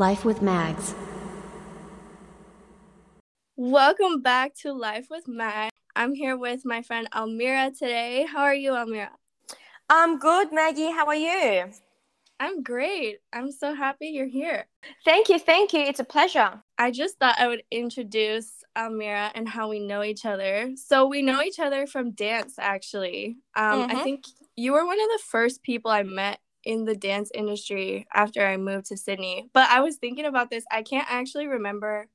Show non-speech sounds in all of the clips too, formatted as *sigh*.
Life with Magz. Welcome back to Life with Mag. I'm here with my friend Almira today. How are you, Almira? I'm good, Maggie. How are you? I'm great. I'm so happy you're here. Thank you. Thank you. It's a pleasure. I just thought I would introduce Almira and how we know each other. So we know each other from dance, actually. Um, Mhm. I think you were one of the first people I met in the dance industry after I moved to Sydney. But I was thinking about this. I can't actually remember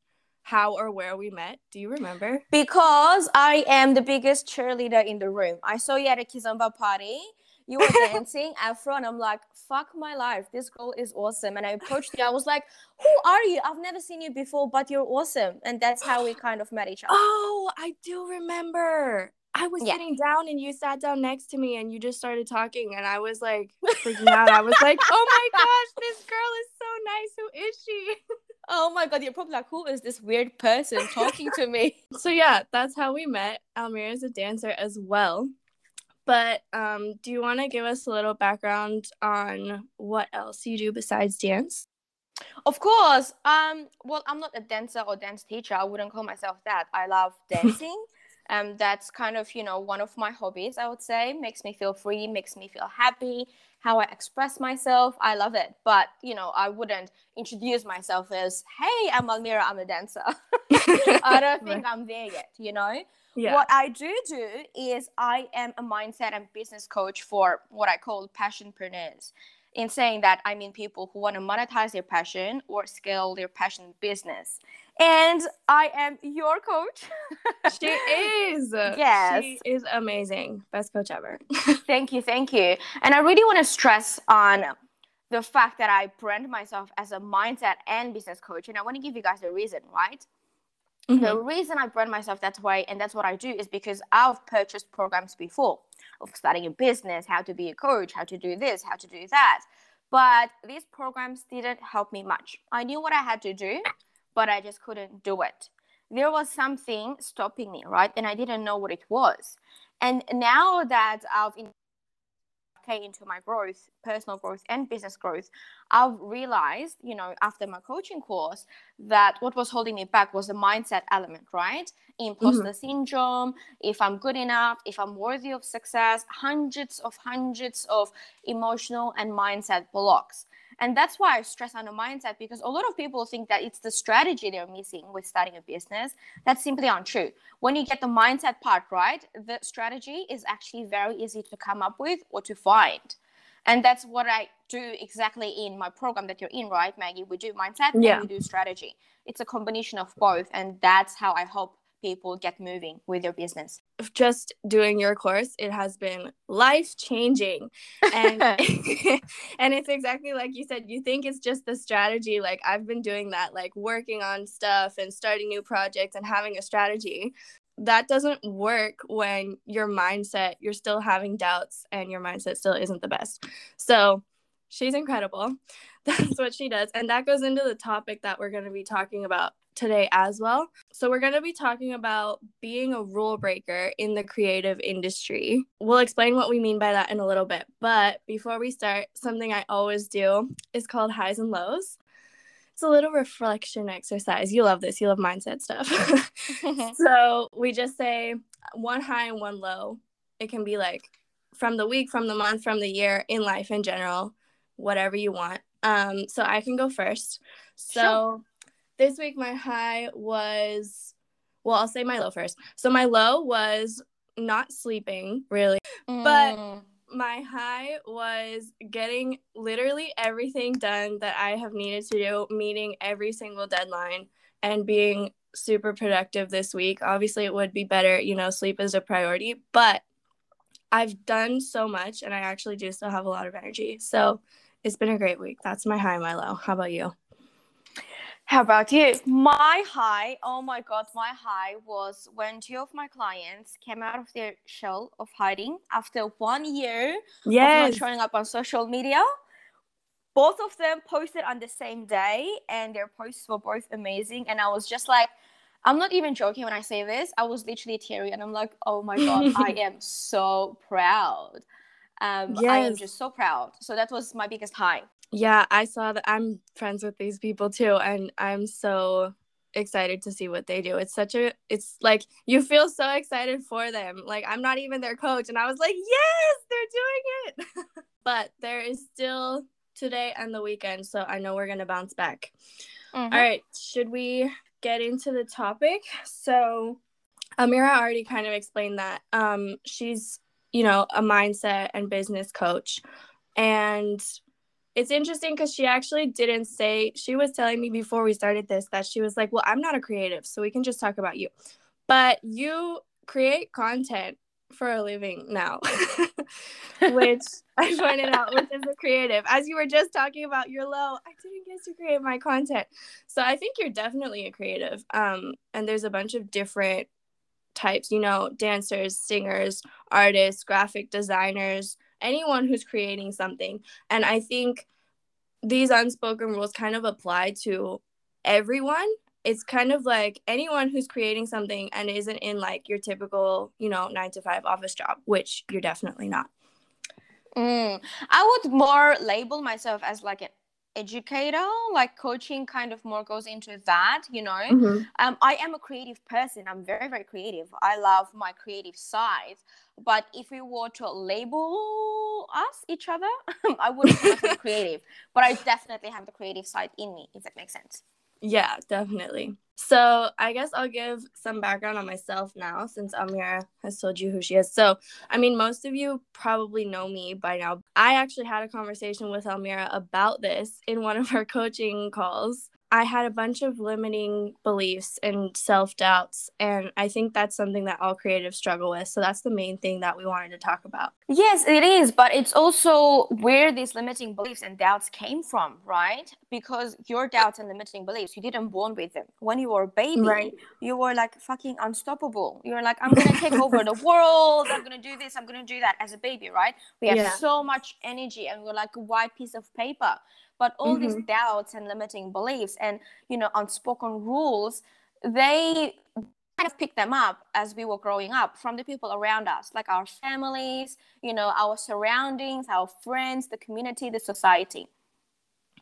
how or where we met. Do you remember? Because I am the biggest cheerleader in the room. I saw you at a Kizomba party. You were *laughs* dancing afro, and I'm like, fuck my life. This girl is awesome. And I approached you. I was like, who are you? I've never seen you before, but you're awesome. And that's how we kind of met each other. Oh, I do remember. I was Yeah. sitting down and you sat down next to me and you just started talking and I was like freaking out. I was like, "Oh my *laughs* gosh, this girl is so nice. Who is she?" Oh my God. You're probably like, who is this weird person talking to me? *laughs* So yeah, that's how we met. Almira is a dancer as well. But um, do you want to give us a little background on what else you do besides dance? Of course. Um, well, I'm not a dancer or dance teacher. I wouldn't call myself that. I love *laughs* dancing. Um, that's kind of, you know, one of my hobbies, I would say. Makes me feel free, makes me feel happy, how I express myself. I love it. But, you know, I wouldn't introduce myself as, hey, I'm Almira, I'm a dancer. *laughs* I don't think I'm there yet, you know? yeah. What I do do is I am a mindset and business coach for what I call passionpreneurs. In saying that, I mean people who want to monetize their passion or scale their passion business. And I am your coach. *laughs* she is. Yes. She is amazing. Best coach ever. *laughs* thank you, thank you. And I really want to stress on the fact that I brand myself as a mindset and business coach. And I want to give you guys a reason, right? Mm-hmm. The reason I brand myself that way and that's what I do is because I've purchased programs before of starting a business, how to be a coach, how to do this, how to do that. But these programs didn't help me much. I knew what I had to do, but I just couldn't do it. There was something stopping me, right? And I didn't know what it was. And now that I've in- okay into my growth, personal growth and business growth, I've realized, you know, after my coaching course, that what was holding me back was the mindset element, right? Imposter mm-hmm. syndrome, if I'm good enough, if I'm worthy of success, hundreds of hundreds of emotional and mindset blocks. And that's why I stress on the mindset because a lot of people think that it's the strategy they're missing with starting a business. That's simply untrue. When you get the mindset part right, the strategy is actually very easy to come up with or to find. And that's what I do exactly in my program that you're in, right, Maggie? We do mindset Yeah. and we do strategy. It's a combination of both. And that's how I hope people get moving with their business. just doing your course it has been life changing and *laughs* *laughs* and it's exactly like you said you think it's just the strategy. Like i've been doing that like working on stuff and starting new projects and having a strategy. That doesn't work when your mindset you're still having doubts and your mindset still isn't the best. So she's incredible. *laughs* That's what she does. And that goes into the topic that we're going to be talking about today as well. So, we're going to be talking about being a rule breaker in the creative industry. We'll explain what we mean by that in a little bit. But before we start, something I always do is called highs and lows. It's a little reflection exercise. You love this, you love mindset stuff. *laughs* *laughs* so, we just say one high and one low. It can be like from the week, from the month, from the year, in life in general, whatever you want. Um, so I can go first. So Sure. This week my high was well, I'll say my low first. So my low was not sleeping really. But- Mm. My high was getting literally everything done that I have needed to do, meeting every single deadline and being super productive this week. Obviously, it would be better, you know, sleep is a priority, but I've done so much and I actually do still have a lot of energy. So it's been a great week. That's my high, my low. How about you? How about you? My high, oh my god, my high was when two of my clients came out of their shell of hiding after one year of not showing up on social media. Both of them posted on the same day, and their posts were both amazing. And I was just like, I'm not even joking when I say this. I was literally teary, and I'm like, oh my god, I *laughs* am so proud. Um, I am just so proud. So that was my biggest high. Yeah, I saw that. I'm friends with these people too, and I'm so excited to see what they do. It's such a it's like you feel so excited for them. Like I'm not even their coach and I was like, "Yes, they're doing it." *laughs* but there is still today and the weekend, so I know we're going to bounce back. Mm-hmm. All right, should we get into the topic? So Almira already kind of explained that. Um she's, you know, a mindset and business coach. And it's interesting because she actually didn't say she was telling me before we started this that she was like well i'm not a creative so we can just talk about you. But you create content for a living now *laughs* which *laughs* i pointed out which is a creative. As you were just talking about your low i didn't get to create my content. So i think you're definitely a creative um and there's a bunch of different types you know dancers singers artists graphic designers anyone who's creating something. And I think these unspoken rules kind of apply to everyone. It's kind of like anyone who's creating something and isn't in like your typical, you know, nine to five office job, which you're definitely not. Mm, I would more label myself as like an educator like coaching kind of more goes into that you know? Mm-hmm. um, i am a creative person. I'm very very creative. I love my creative side. But if we were to label us each other *laughs* i wouldn't be *laughs* creative. But i definitely have the creative side in me if that makes sense yeah definitely so I guess I'll give some background on myself now since Almira has told you who she is. So, I mean, most of you probably know me by now. I actually had a conversation with Almira about this in one of our coaching calls. I had a bunch of limiting beliefs and self doubts. And I think that's something that all creatives struggle with. So that's the main thing that we wanted to talk about. Yes, it is. But it's also where these limiting beliefs and doubts came from, right? Because your doubts and limiting beliefs, you didn't born with them. When you were a baby, right. you were like fucking unstoppable. You were like, I'm going to take *laughs* over the world. I'm going to do this. I'm going to do that as a baby, right? We have yeah. so much energy and we're like a white piece of paper but all mm-hmm. these doubts and limiting beliefs and you know unspoken rules they kind of pick them up as we were growing up from the people around us like our families you know our surroundings our friends the community the society.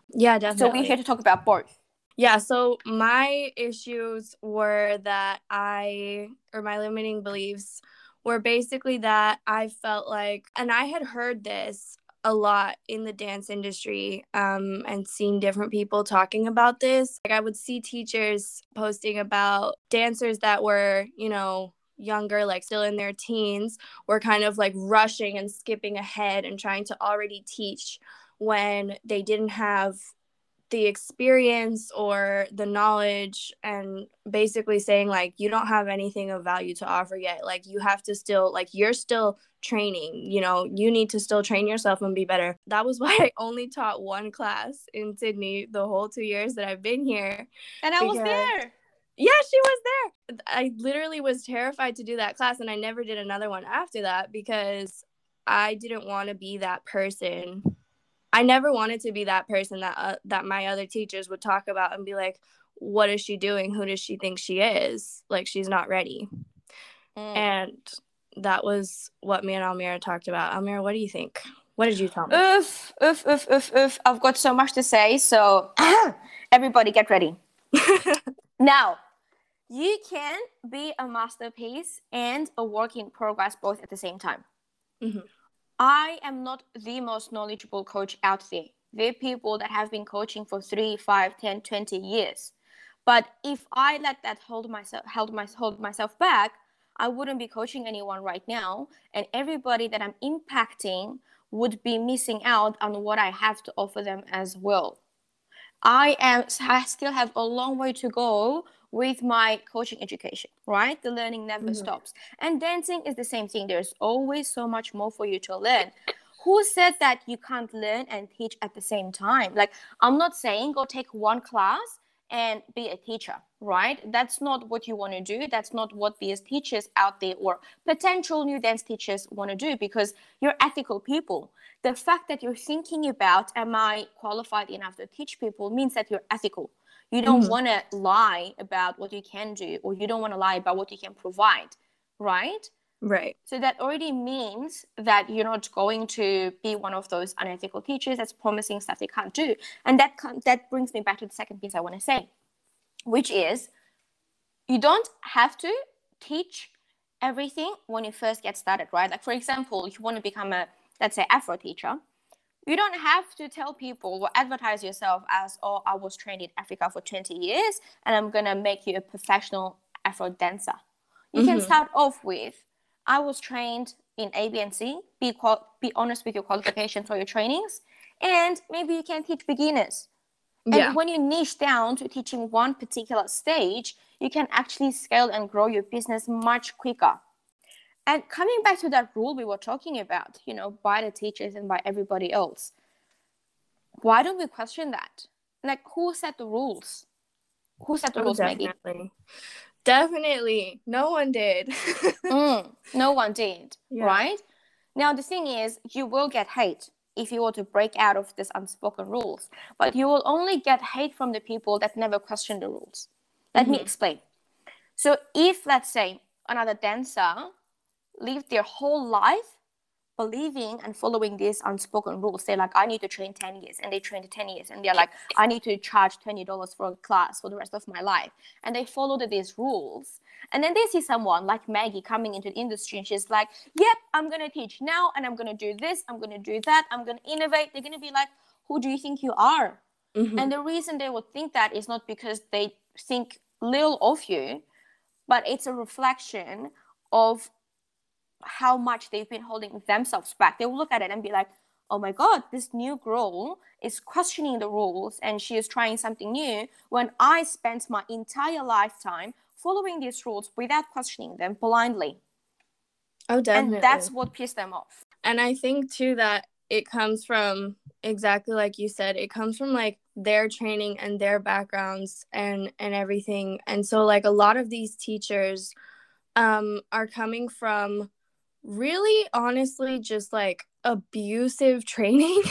Yeah definitely so we're here to talk about both. Yeah so my issues were that i or my limiting beliefs were basically that i felt like and i had heard this a lot in the dance industry um, and seeing different people talking about this. Like I would see teachers posting about dancers that were, you know, younger, like still in their teens, were kind of like rushing and skipping ahead and trying to already teach when they didn't have the experience or the knowledge and basically saying like you don't have anything of value to offer yet. Like you have to still like you're still training you know you need to still train yourself and be better. That was *laughs* why i only taught one class in sydney the whole two years that i've been here. And i was there. Yeah she was there. I literally was terrified to do that class and i never did another one after that because i didn't want to be that person I never wanted to be that person that uh, that my other teachers would talk about and be like, "What is she doing? Who does she think she is? Like she's not ready." Mm. And that was what me and Almira talked about. Almira, what do you think? What did you tell me? Oof, oof, oof, oof, oof. I've got so much to say. So *coughs* everybody get ready. *laughs* now, you can be a masterpiece and a work in progress both at the same time. Mm-hmm. I am not the most knowledgeable coach out there. There are people that have been coaching for 3, 5, 10, 20 years. But if I let that hold myself hold my hold myself back, I wouldn't be coaching anyone right now and everybody that I'm impacting would be missing out on what I have to offer them as well. I am I still have a long way to go with my coaching education, right? The learning never mm-hmm. stops. And dancing is the same thing. There's always so much more for you to learn. Who said that you can't learn and teach at the same time? Like, I'm not saying go take one class and be a teacher, right? That's not what you want to do. That's not what these teachers out there or potential new dance teachers want to do because you're ethical people. The fact that you're thinking about, am I qualified enough to teach people, means that you're ethical you don't mm-hmm. want to lie about what you can do, or you don't want to lie about what you can provide, right? Right. So that already means that you're not going to be one of those unethical teachers that's promising stuff they can't do. And that that brings me back to the second piece I want to say, which is you don't have to teach everything when you first get started, right? Like for example, if you want to become a let's say Afro teacher, you don't have to tell people or advertise yourself as, oh, I was trained in Africa for 20 years and I'm going to make you a professional Afro dancer. You mm-hmm. can start off with, I was trained in A, B, and C. Be, qual- be honest with your qualifications or your trainings. And maybe you can teach beginners. And yeah. when you niche down to teaching one particular stage, you can actually scale and grow your business much quicker. And coming back to that rule we were talking about, you know, by the teachers and by everybody else, why don't we question that? Like, who set the rules? Who set the oh, rules, definitely. Maggie? Definitely. No one did. *laughs* mm, no one did, yeah. right? Now, the thing is, you will get hate if you were to break out of this unspoken rules, but you will only get hate from the people that never question the rules. Let mm-hmm. me explain. So, if, let's say, another dancer lived their whole life believing and following these unspoken rules. They're like, I need to train 10 years, and they trained 10 years, and they're like, I need to charge $20 for a class for the rest of my life. And they followed these rules. And then they see someone like Maggie coming into the industry, and she's like, Yep, I'm gonna teach now, and I'm gonna do this, I'm gonna do that, I'm gonna innovate. They're gonna be like, Who do you think you are? Mm-hmm. And the reason they would think that is not because they think little of you, but it's a reflection of how much they've been holding themselves back. They will look at it and be like, oh my God, this new girl is questioning the rules and she is trying something new when I spent my entire lifetime following these rules without questioning them blindly. Oh, definitely. And that's what pissed them off. And I think too that it comes from exactly like you said, it comes from like their training and their backgrounds and and everything. And so like a lot of these teachers um are coming from really honestly just like abusive *laughs* training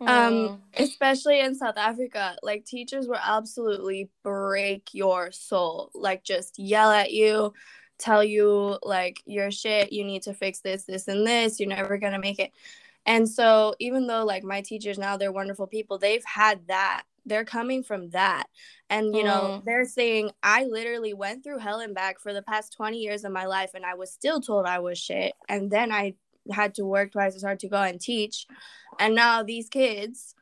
um mm. especially in south africa. Like teachers will absolutely break your soul. Like just yell at you tell you like your shit you need to fix this this and this you're never gonna make it. And so even though like my teachers now they're wonderful people they've had that they're coming from that. And you know mm. they're saying i literally went through hell and back for the past 20 years of my life and i was still told i was shit and then i had to work twice as hard to go and teach. And now these kids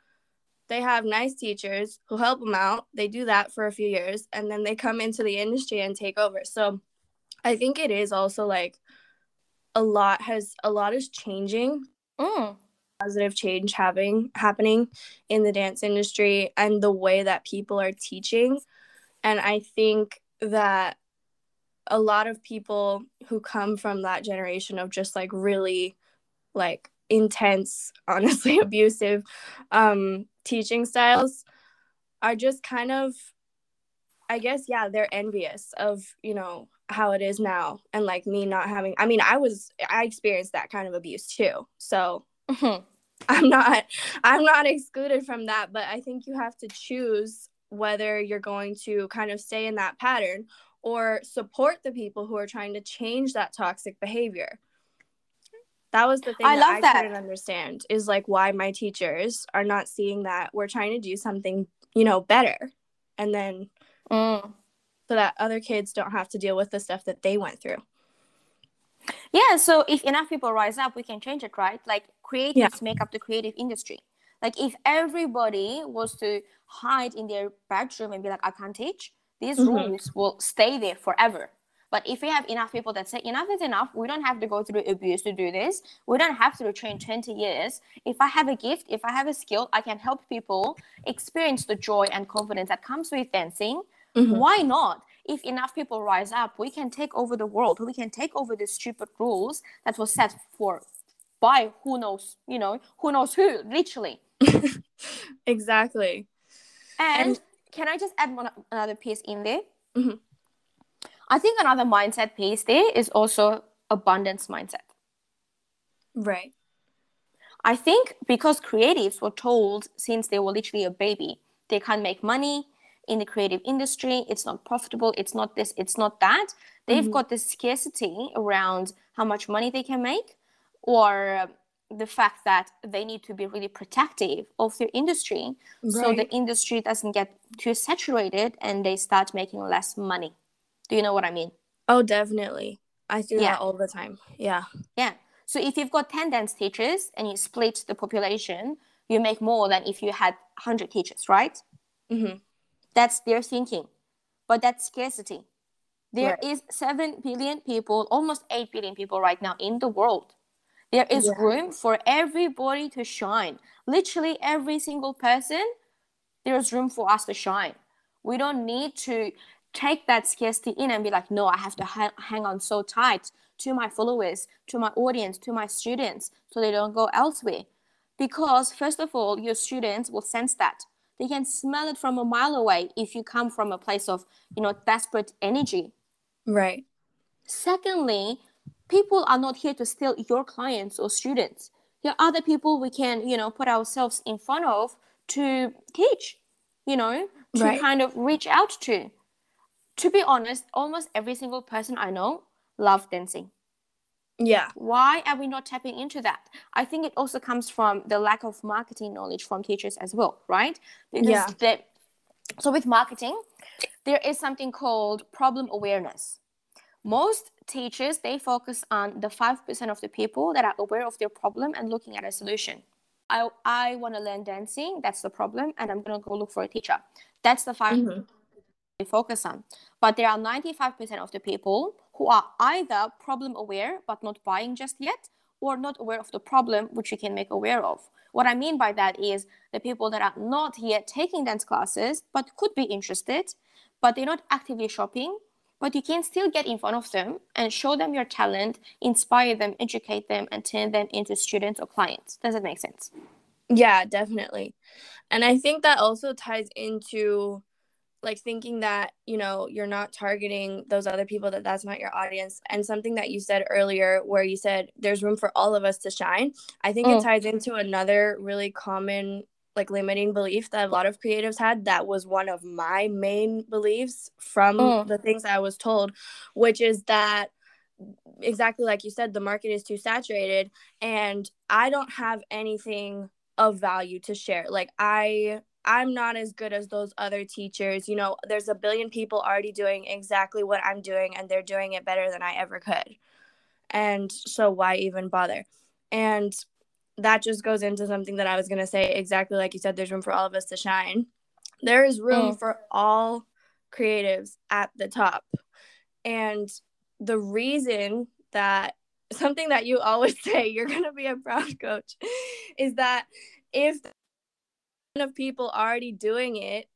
they have nice teachers who help them out. They do that for a few years and then they come into the industry and take over. So i think it is also like a lot has a lot is changing mm positive change having happening in the dance industry and the way that people are teaching and i think that a lot of people who come from that generation of just like really like intense *laughs* honestly abusive um teaching styles are just kind of i guess yeah they're envious of you know how it is now and like me not having i mean i was i experienced that kind of abuse too so. *laughs* I'm not I'm not excluded from that, but I think you have to choose whether you're going to kind of stay in that pattern or support the people who are trying to change that toxic behavior. That was the thing I, that I that. couldn't understand is like why my teachers are not seeing that we're trying to do something, you know, better. And then mm. so that other kids don't have to deal with the stuff that they went through. Yeah, so if enough people rise up, we can change it, right? Like creatives yeah. make up the creative industry. Like if everybody was to hide in their bedroom and be like, I can't teach, these mm-hmm. rules will stay there forever. But if we have enough people that say enough is enough, we don't have to go through abuse to do this. We don't have to train 20 years. If I have a gift, if I have a skill, I can help people experience the joy and confidence that comes with dancing. Mm-hmm. Why not? if enough people rise up, we can take over the world. We can take over the stupid rules that were set for by who knows, you know, who knows who, literally. *laughs* exactly. And, and, can I just add one another piece in there? Mm-hmm. I think another mindset piece there is also abundance mindset. Right. I think because creatives were told since they were literally a baby, they can't make money, in the creative industry. It's not profitable. It's not this. It's not that. They've mm-hmm. got this scarcity around how much money they can make or the fact that they need to be really protective of their industry right. so the industry doesn't get too saturated and they start making less money. Do you know what I mean? Oh, definitely. I do yeah. that all the time. Yeah. Yeah. So if you've got 10 dance teachers and you split the population, you make more than if you had 100 teachers, right? Mm-hmm. That's their thinking. But that's scarcity. There right. is 7 billion people, almost 8 billion people right now in the world. There is yeah. room for everybody to shine. Literally every single person, there's room for us to shine. We don't need to take that scarcity in and be like, no, I have to ha- hang on so tight to my followers, to my audience, to my students, so they don't go elsewhere. Because, first of all, your students will sense that. They can smell it from a mile away if you come from a place of, you know, desperate energy. Right. Secondly, people are not here to steal your clients or students. There are other people we can, you know, put ourselves in front of to teach, you know, to right. kind of reach out to. To be honest, almost every single person I know love dancing. Yeah. Why are we not tapping into that? I think it also comes from the lack of marketing knowledge from teachers as well, right? Because yeah. They, so with marketing, there is something called problem awareness. Most teachers they focus on the 5% of the people that are aware of their problem and looking at a solution. I, I want to learn dancing, that's the problem, and I'm going to go look for a teacher. That's the 5 mm-hmm. they focus on. But there are 95% of the people who are either problem aware but not buying just yet or not aware of the problem which you can make aware of what i mean by that is the people that are not yet taking dance classes but could be interested but they're not actively shopping but you can still get in front of them and show them your talent inspire them educate them and turn them into students or clients. Does that make sense? Yeah definitely. And i think that also ties into like thinking that you know you're not targeting those other people that that's not your audience. And something that you said earlier where you said there's room for all of us to shine i think mm. it ties into another really common like limiting belief that a lot of creatives had that was one of my main beliefs from mm. the things i was told which is that exactly like you said the market is too saturated and i don't have anything of value to share like i I'm not as good as those other teachers. You know, there's a billion people already doing exactly what I'm doing, and they're doing it better than I ever could. And so, why even bother? And that just goes into something that I was going to say exactly like you said there's room for all of us to shine. There is room mm. for all creatives at the top. And the reason that something that you always *laughs* say you're going to be a proud coach is that if of people already doing it,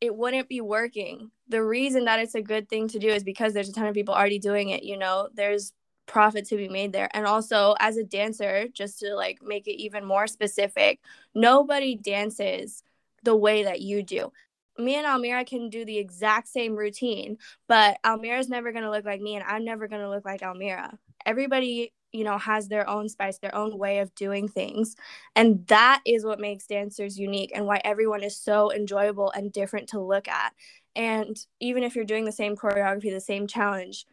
it wouldn't be working. The reason that it's a good thing to do is because there's a ton of people already doing it, you know, there's profit to be made there. And also as a dancer, just to like make it even more specific, nobody dances the way that you do. Me and Almira can do the exact same routine, but Almira's never going to look like me and I'm never going to look like Almira. Everybody you know has their own spice their own way of doing things and that is what makes dancers unique and why everyone is so enjoyable and different to look at and even if you're doing the same choreography the same challenge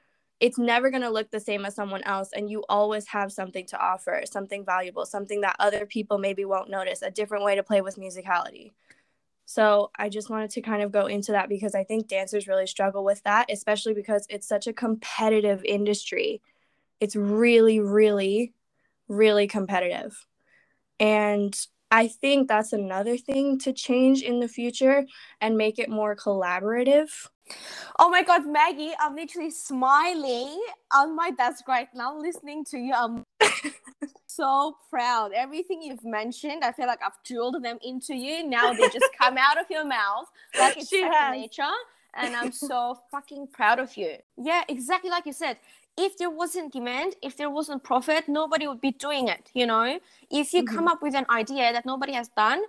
it's never going to look the same as someone else and you always have something to offer something valuable something that other people maybe won't notice a different way to play with musicality so I just wanted to kind of go into that because I think dancers really struggle with that, especially because it's such a competitive industry it's really, really, really competitive. And I think that's another thing to change in the future and make it more collaborative. Oh my God, Maggie, I'm literally smiling on my desk right now listening to you. I'm *laughs* so proud. Everything you've mentioned, I feel like I've drilled them into you. Now they just come out of your mouth like *laughs* it's second nature. And I'm so fucking proud of you. Yeah, exactly like you said if there wasn't demand, if there wasn't profit, nobody would be doing it. You know, if you mm-hmm. come up with an idea that nobody has done,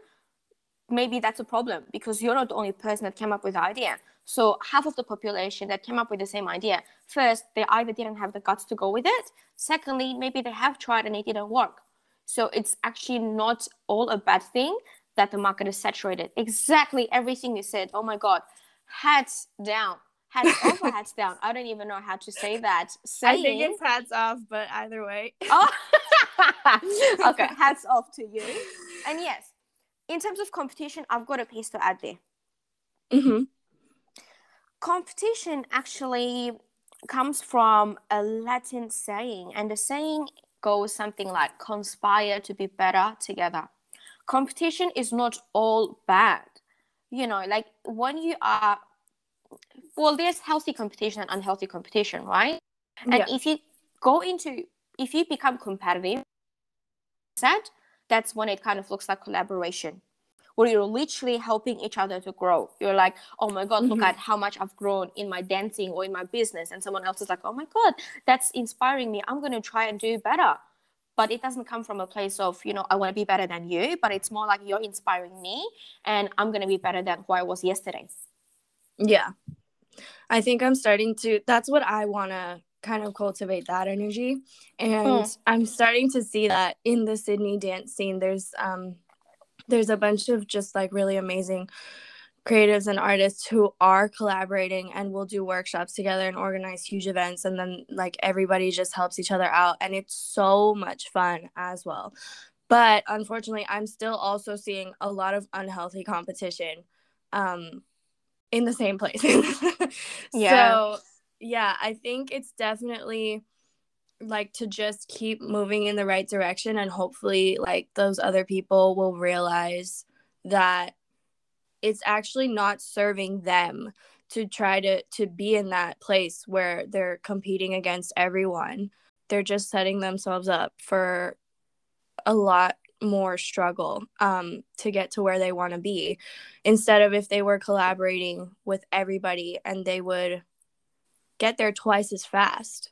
maybe that's a problem because you're not the only person that came up with the idea. So half of the population that came up with the same idea, first, they either didn't have the guts to go with it. Secondly, maybe they have tried and it didn't work. So it's actually not all a bad thing that the market is saturated. Exactly everything you said. Oh my God. hats down hats *laughs* off or hats down? I don't even know how to say that. Saying, i think it's hats off but either way. Oh. *laughs* *laughs* Okay hats off to you. And yes in terms of competition i've got a piece to add there. Mm-hmm. competition actually comes from a latin saying and the saying goes something like conspire to be better together. Competition is not all bad. You know like when you are well there's healthy competition and unhealthy competition right? And yeah. if you go into if you become competitive set that's when it kind of looks like collaboration where you're literally helping each other to grow. You're like oh my god look mm-hmm. at how much i've grown in my dancing or in my business. And someone else is like oh my god that's inspiring me. I'm going to try and do better. But it doesn't come from a place of you know i want to be better than you but it's more like you're inspiring me and i'm going to be better than who i was yesterday yeah. I think i'm starting to that's what i want to kind of cultivate that energy. And mm. i'm starting to see that in the sydney dance scene there's um there's a bunch of just like really amazing creatives and artists who are collaborating and will do workshops together and organize huge events. And then like everybody just helps each other out and it's so much fun as well. But unfortunately i'm still also seeing a lot of unhealthy competition um in the same place. *laughs* Yeah. So yeah i think it's definitely like to just keep moving in the right direction and hopefully like those other people will realize that it's actually not serving them to try to to be in that place where they're competing against everyone. They're just setting themselves up for a lot more struggle um, to get to where they want to be. Instead of if they were collaborating with everybody and they would get there twice as fast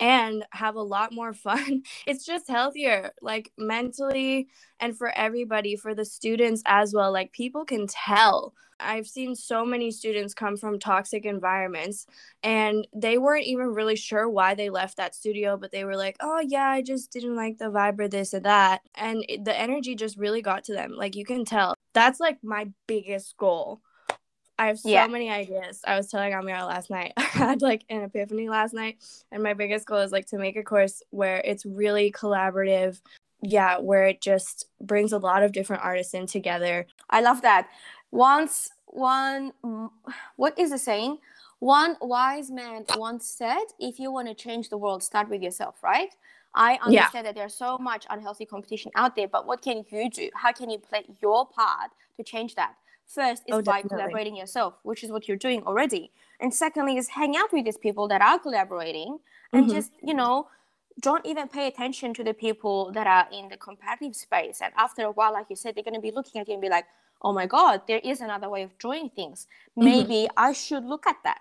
and have a lot more fun. *laughs* It's just healthier, like mentally and for everybody, for the students as well. Like people can tell. I've seen so many students come from toxic environments and they weren't even really sure why they left that studio, but they were like, oh, yeah, I just didn't like the vibe or this or that. And the energy just really got to them. Like you can tell. That's like my biggest goal I have so yeah. many ideas. I was telling Almira last night. *laughs* I had like an epiphany last night, and my biggest goal is like to make a course where it's really collaborative. Yeah, where it just brings a lot of different artists in together. I love that. Once one, what is the saying? One wise man once said, "If you want to change the world, start with yourself." Right? I understand yeah. that there's so much unhealthy competition out there, but what can you do? How can you play your part to change that? First is oh, by collaborating yourself, which is what you're doing already. And secondly is hang out with these people that are collaborating and mm-hmm. just, you know, don't even pay attention to the people that are in the competitive space. And after a while, like you said, they're going to be looking at you and be like, oh my God, there is another way of doing things. Mm-hmm. Maybe mm-hmm. I should look at that.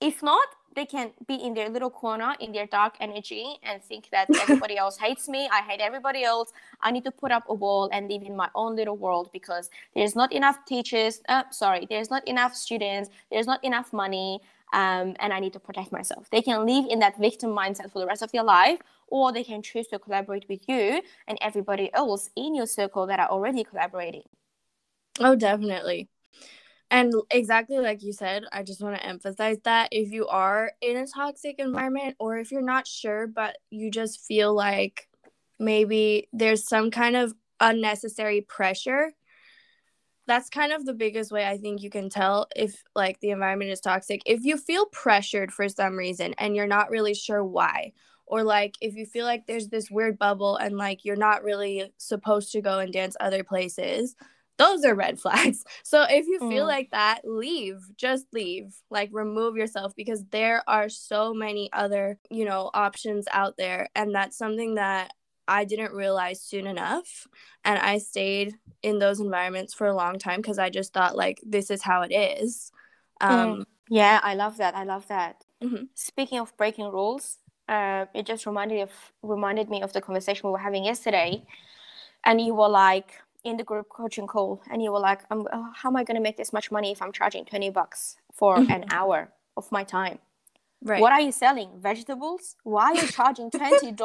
If not, they can be in their little corner in their dark energy and think that *laughs* everybody else hates me i hate everybody else i need to put up a wall and live in my own little world because there's not enough teachers uh, sorry there's not enough students there's not enough money um, and i need to protect myself. They can live in that victim mindset for the rest of their life or they can choose to collaborate with you and everybody else in your circle that are already collaborating. Oh definitely and exactly like you said, I just want to emphasize that if you are in a toxic environment or if you're not sure, but you just feel like maybe there's some kind of unnecessary pressure, that's kind of the biggest way I think you can tell if like the environment is toxic. If you feel pressured for some reason and you're not really sure why, or like if you feel like there's this weird bubble and like you're not really supposed to go and dance other places those are red *laughs* flags. So if you feel mm. like that, leave. Just leave. Like remove yourself because there are so many other, you know, options out there and that's something that I didn't realize soon enough and I stayed in those environments for a long time because I just thought like this is how it is. Mm. Um mm. yeah, I love that. I love that. Mm-hmm. Speaking of breaking rules, uh, it just reminded of reminded me of the conversation we were having yesterday, and you were like, in the group coaching call and you were like oh, how am i going to make this much money if i'm charging 20 bucks for mm-hmm. an hour of my time Right. What are you selling? Vegetables? Why are you charging $20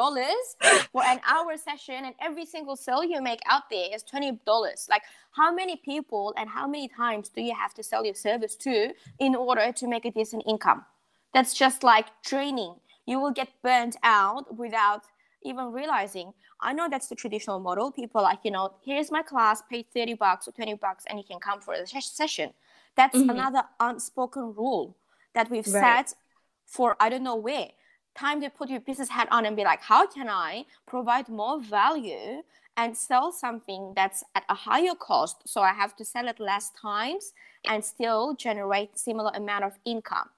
for an hour session and every single sale you make out there is $20? Like, how many people and how many times do you have to sell your service to in order to make a decent income? That's just like training. You will get burnt out without even realizing. I know that's the traditional model. People like, you know, here's my class, pay 30 bucks or 20 bucks, and you can come for a session. That's mm-hmm. another unspoken rule that we've right. set for I don't know where. Time to put your business hat on and be like, how can I provide more value and sell something that's at a higher cost so I have to sell it less times and still generate similar amount of income.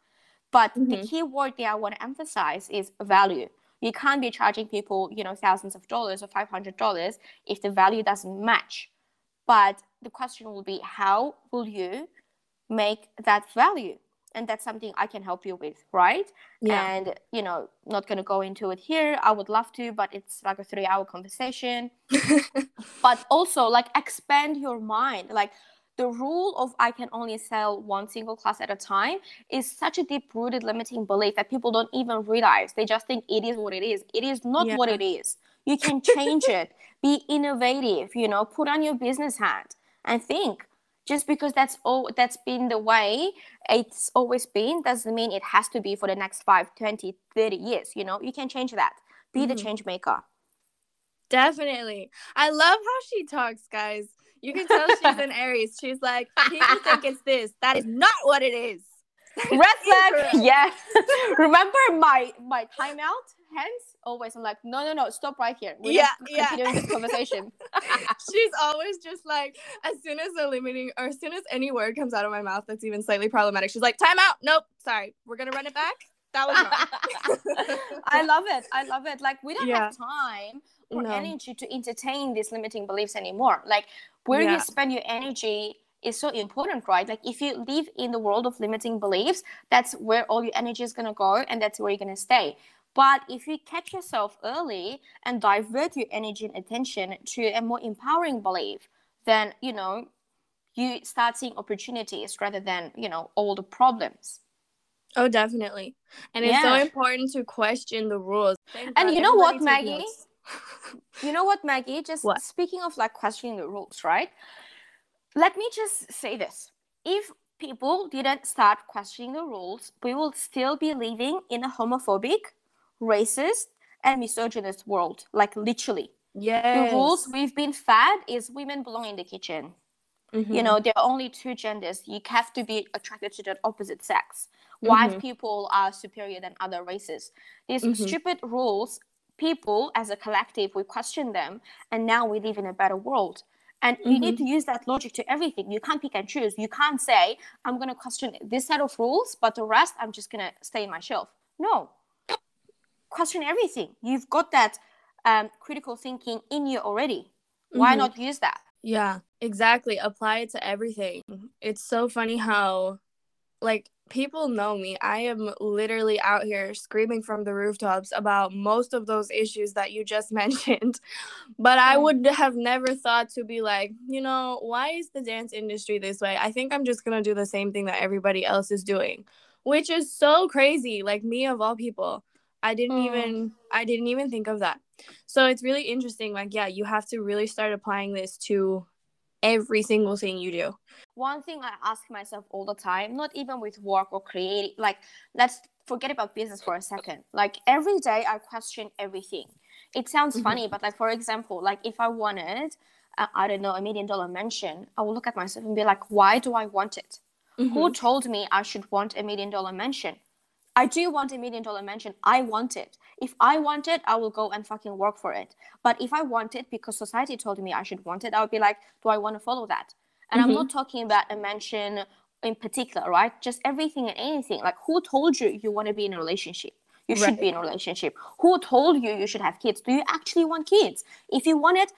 But mm-hmm. the key word there I want to emphasize is value. You can't be charging people, you know, thousands of dollars or five hundred dollars if the value doesn't match. But the question will be, how will you make that value? and that's something i can help you with right yeah. and you know not going to go into it here i would love to but it's like a three hour conversation *laughs* but also like expand your mind like the rule of i can only sell one single class at a time is such a deep rooted limiting belief that people don't even realize. They just think it is what it is. It is not yeah. what it is. You can change it. *laughs* Be innovative you know put on your business hat and think. Just because that's all that's been the way it's always been doesn't mean it has to be for the next 5 20 30 years you know? You can change that. Be mm-hmm. the change maker. Definitely. I love how she talks guys you can tell she's an *laughs* aries she's like people think it's this that is not what it is *laughs* red flag yes *laughs* remember my my timeout hence always I'm like, no, no, no, stop right here. We're yeah, yeah. continuing this conversation. She's always just like, as soon as the limiting or as soon as any word comes out of my mouth that's even slightly problematic, she's like, timeout. Nope, sorry, we're gonna run it back. That was wrong. I love it. I love it. Like we don't yeah. have time or no. energy to entertain these limiting beliefs anymore. Like where yeah. you spend your energy is so important, right? Like if you live in the world of limiting beliefs, that's where all your energy is gonna go and that's where you're gonna stay. But if you catch yourself early and divert your energy and attention to a more empowering belief, then you know you start seeing opportunities rather than you know all the problems. Oh, definitely. And it's so important to question the rules. and you know what, Maggie? *laughs* you know what, Maggie? Just what? speaking of like questioning the rules, right? Let me just say this. If people didn't start questioning the rules, we will still be living in a homophobic, racist and misogynist world like literally yeah the rules we've been fed is women belong in the kitchen mm-hmm. you know there are only two genders you have to be attracted to the opposite sex white mm-hmm. people are superior than other races these mm-hmm. stupid rules people as a collective we question them and now we live in a better world and you need mm-hmm. to use that logic to everything you can't pick and choose you can't say i'm going to question this set of rules but the rest i'm just going to stay in my shelf no question everything. You've got that um, critical thinking in you already. Why mm-hmm. not use that? Yeah, exactly. Apply it to everything. It's so funny how, like, people know me. I am literally out here screaming from the rooftops about most of those issues that you just *laughs* mentioned. But I would have never thought to be like, you know, why is the dance industry this way? I think I'm just going to do the same thing that everybody else is doing, which is so crazy. Like, me of all people. I didn't mm. even I didn't even think of that. So it's really interesting like yeah, you have to really start applying this to every single thing you do. One thing I ask myself all the time, not even with work or creating like let's forget about business for a second. Like every day I question everything. It sounds mm-hmm. funny, but like for example, like if I wanted uh, I don't know, a million dollar mansion, I will look at myself and be like, why do I want it? Mm-hmm. Who told me I should want a million dollar mansion? I do want a million dollar mansion. I want it. If I want it, I will go and fucking work for it. But if I want it because society told me I should want it, I would be like, do I want to follow that? And mm-hmm. I'm not talking about a mansion in particular, right? Just everything and anything. Like, who told you you want to be in a relationship? You should be in a relationship. Who told you you should have kids? Do you actually want kids? If you want it,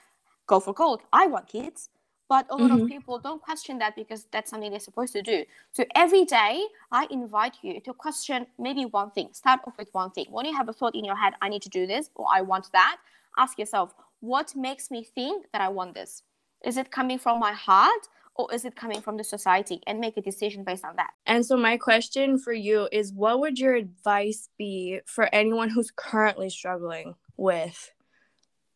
go for gold. I want kids. But a lot mm-hmm. of people don't question that because that's something they're supposed to do. So every day, I invite you to question maybe one thing. Start off with one thing. When you have a thought in your head, I need to do this or I want that, ask yourself, what makes me think that I want this? Is it coming from my heart or is it coming from the society and make a decision based on that and so my question for you is what would your advice be for anyone who's currently struggling with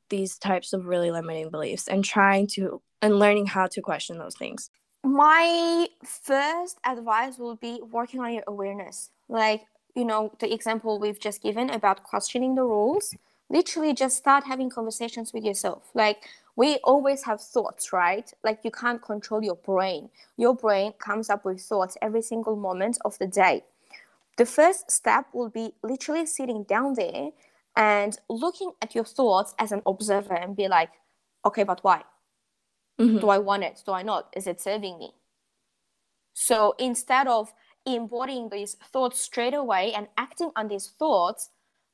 these types of really limiting beliefs and trying to and learning how to question those things. My first advice will be working on your awareness. Like you know the example we've just given about questioning the rules. Literally just start having conversations with yourself. Like we always have thoughts right? Like you can't control your brain. Your brain comes up with thoughts every single moment of the day. The first step will be literally sitting down there and looking at your thoughts as an observer and be like okay but why mm-hmm. do i want it do i not is it serving me so instead of embodying these thoughts straight away and acting on these thoughts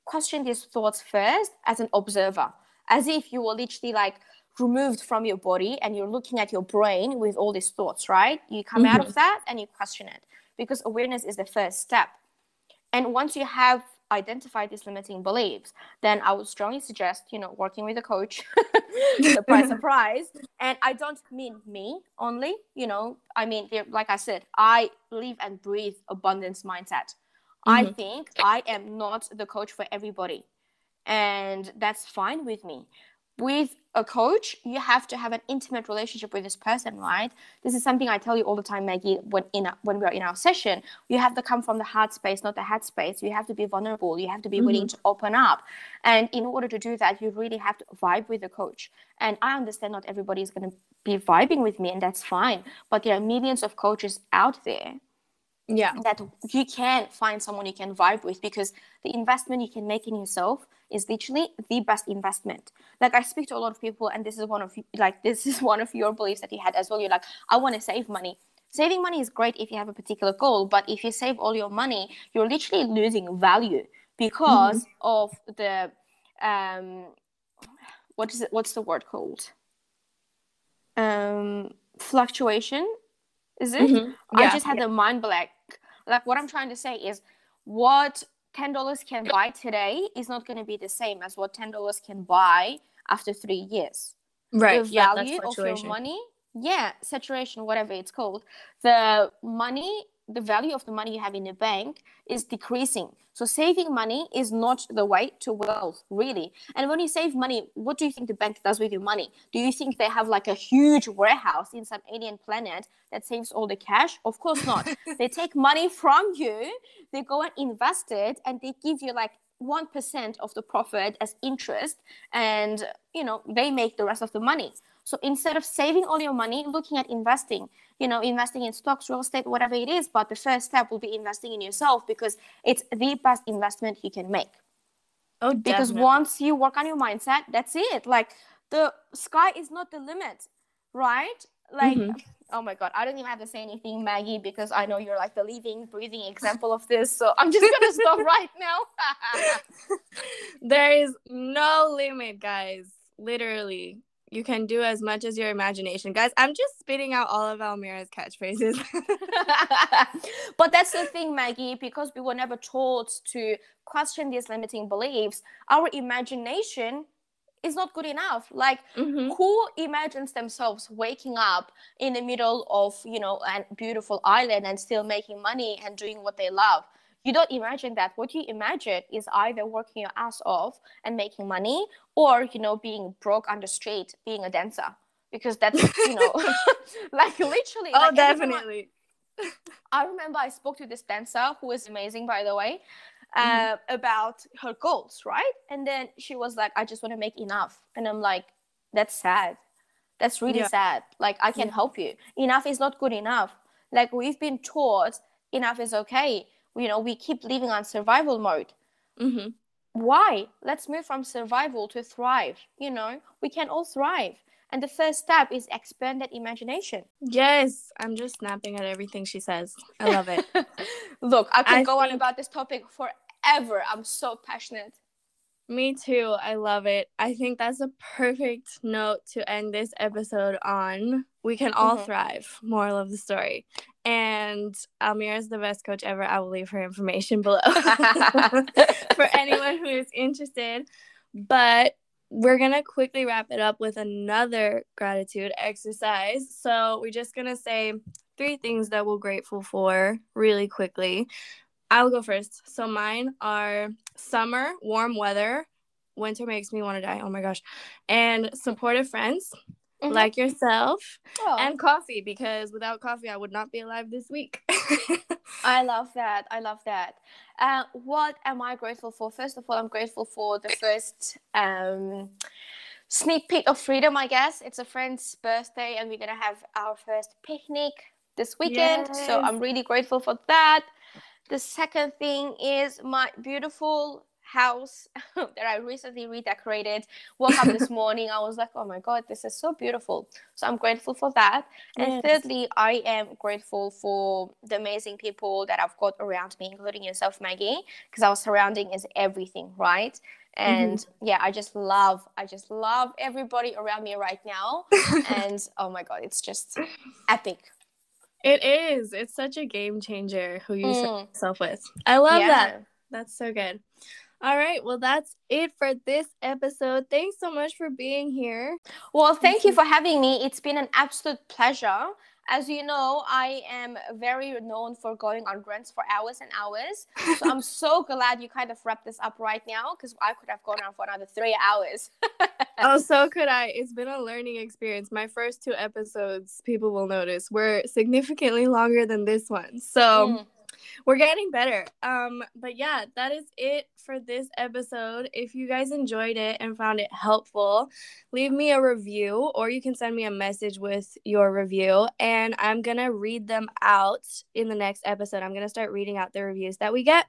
question these thoughts first as an observer, as if you were literally like removed from your body and you're looking at your brain with all these thoughts, right? You come mm-hmm. out of mm-hmm. that and you question it because awareness is the first step. And once you have identified these limiting beliefs, then I would strongly suggest, you know, working with a coach, *laughs* surprise, *laughs* surprise. And I don't mean me only, you know, I mean, like I said, I live and breathe abundance mindset. Mm-hmm. I think I am not the coach for everybody. And that's fine with me. With a coach, you have to have an intimate relationship with this person, right? This is something I tell you all the time, Maggie, when in a, when we're in our session. You have to come from the heart space, not the head space. You have to be vulnerable. You have to be mm-hmm. willing to open up. And in order to do that, you really have to vibe with the coach. And I understand not everybody is going to be vibing with me, and that's fine. But there are millions of coaches out there yeah that you can find someone you can vibe with because the investment you can make in yourself is literally the best investment like i speak to a lot of people and this is one of like this is *laughs* one of your beliefs that you had as well you're like i want to save money saving money is great if you have a particular goal but if you save all your money you're literally losing value because mm-hmm. of the um what is it what's the word called um fluctuation is it? Mm-hmm. Yeah, I just had yeah. the mind blank. Like what I'm trying to say is what ten dollars can buy today is not going to be the same as what ten dollars can buy after three years. Right. The value yeah, of your money, yeah, saturation, whatever it's called. The money the value of the money you have in the bank is decreasing. So saving money is not the way to wealth, really. And when you save money, what do you think the bank does with your money? Do you think they have like a huge warehouse in some alien planet that saves all the cash? Of course not. *laughs* they take money from you, they go and invest it, and they give you like 1% of the profit as interest, and you know, they make the rest of the money. So instead of saving all your money, looking at investing, you know, investing in stocks, real estate, whatever it is, but the first step will be investing in yourself because it's the best investment you can make. Oh, definitely. because once you work on your mindset, that's it. Like the sky is not the limit, right? Like, mm-hmm. oh my God, I don't even have to say anything, Maggie, because I know you're like the living, breathing example of this. So I'm just going *laughs* to stop right now. there is no limit, guys. Literally you can do as much as your imagination. Guys, I'm just spitting out all of Almira's catchphrases. *laughs* but that's the thing, Maggie, because we were never taught to question these limiting beliefs, our imagination is not good enough. Like mm-hmm. who imagines themselves waking up in the middle of, you know, a beautiful island and still making money and doing what they love? You don't imagine that what you imagine is either working your ass off and making money or you know being broke on the street being a dancer because that's you know *laughs* *laughs* like literally oh like definitely I remember I spoke to this dancer who is amazing, by the way, uh, mm-hmm. about her goals, right? And then she was like, I just want to make enough. And I'm like, that's sad. That's really yeah. sad. Like, I can yeah. help you. Enough is not good enough. Like, we've been taught enough is okay you know we keep living on survival mode. Mm-hmm. why? Let's move from survival to thrive you know? We can all thrive. And the first step is expand that imagination. Yes i'm just snapping at everything she says. I love it. *laughs* Look i can I go think... on about this topic forever. I'm so passionate. Me too. I love it. I think that's a perfect note to end this episode on. We can all mm-hmm. thrive. Moral of the story. And Almira is the best coach ever. I will leave her information below *laughs* for anyone who is interested. But we're going to quickly wrap it up with another gratitude exercise. So we're just going to say three things that we're grateful for really quickly. I'll go first. So mine are summer, warm weather, winter makes me want to die. Oh my gosh. And supportive friends mm-hmm. like yourself oh. and coffee because without coffee I would not be alive this week. *laughs* I love that. I love that. Uh, what am I grateful for? First of all, I'm grateful for the first um, sneak peek of freedom, I guess. It's a friend's birthday and we're to have our first picnic this weekend. Yes. So I'm really grateful for that. The second thing is my beautiful house *laughs* that I recently redecorated. Woke up this *laughs* morning, I was like, oh my God, this is so beautiful. So I'm grateful for that. And thirdly, I am grateful for the amazing people that I've got around me, including yourself, Maggie, because our surrounding is everything, right? and mm-hmm. yeah i just love i just love everybody around me right now *laughs* and oh my god it's just epic it is it's such a game changer who you mm. surround yourself with i love yeah. that that's so good all right. Well, that's it for this episode. Thanks so much for being here. Well, thank you for having me. It's been an absolute pleasure. As you know, I am very known for going on rants for hours and hours. So I'm so *laughs* glad you kind of wrapped this up right now because I could have gone on for another three hours. *laughs* oh, so could I. It's been a learning experience. My first two episodes, people will notice, were significantly longer than this one. So. Mm we're getting better. Um, but yeah, that is it for this episode. If you guys enjoyed it and found it helpful, leave me a review or you can send me a message with your review and I'm gonna read them out in the next episode. I'm gonna start reading out the reviews that we get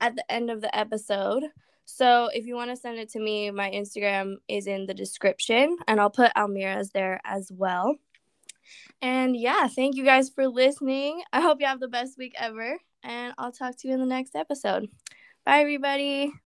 at the end of the episode. So if you want to send it to me, my Instagram is in the description and I'll put Almira's there as well. And yeah, thank you guys for listening. I hope you have the best week ever and I'll talk to you in the next episode. Bye, everybody.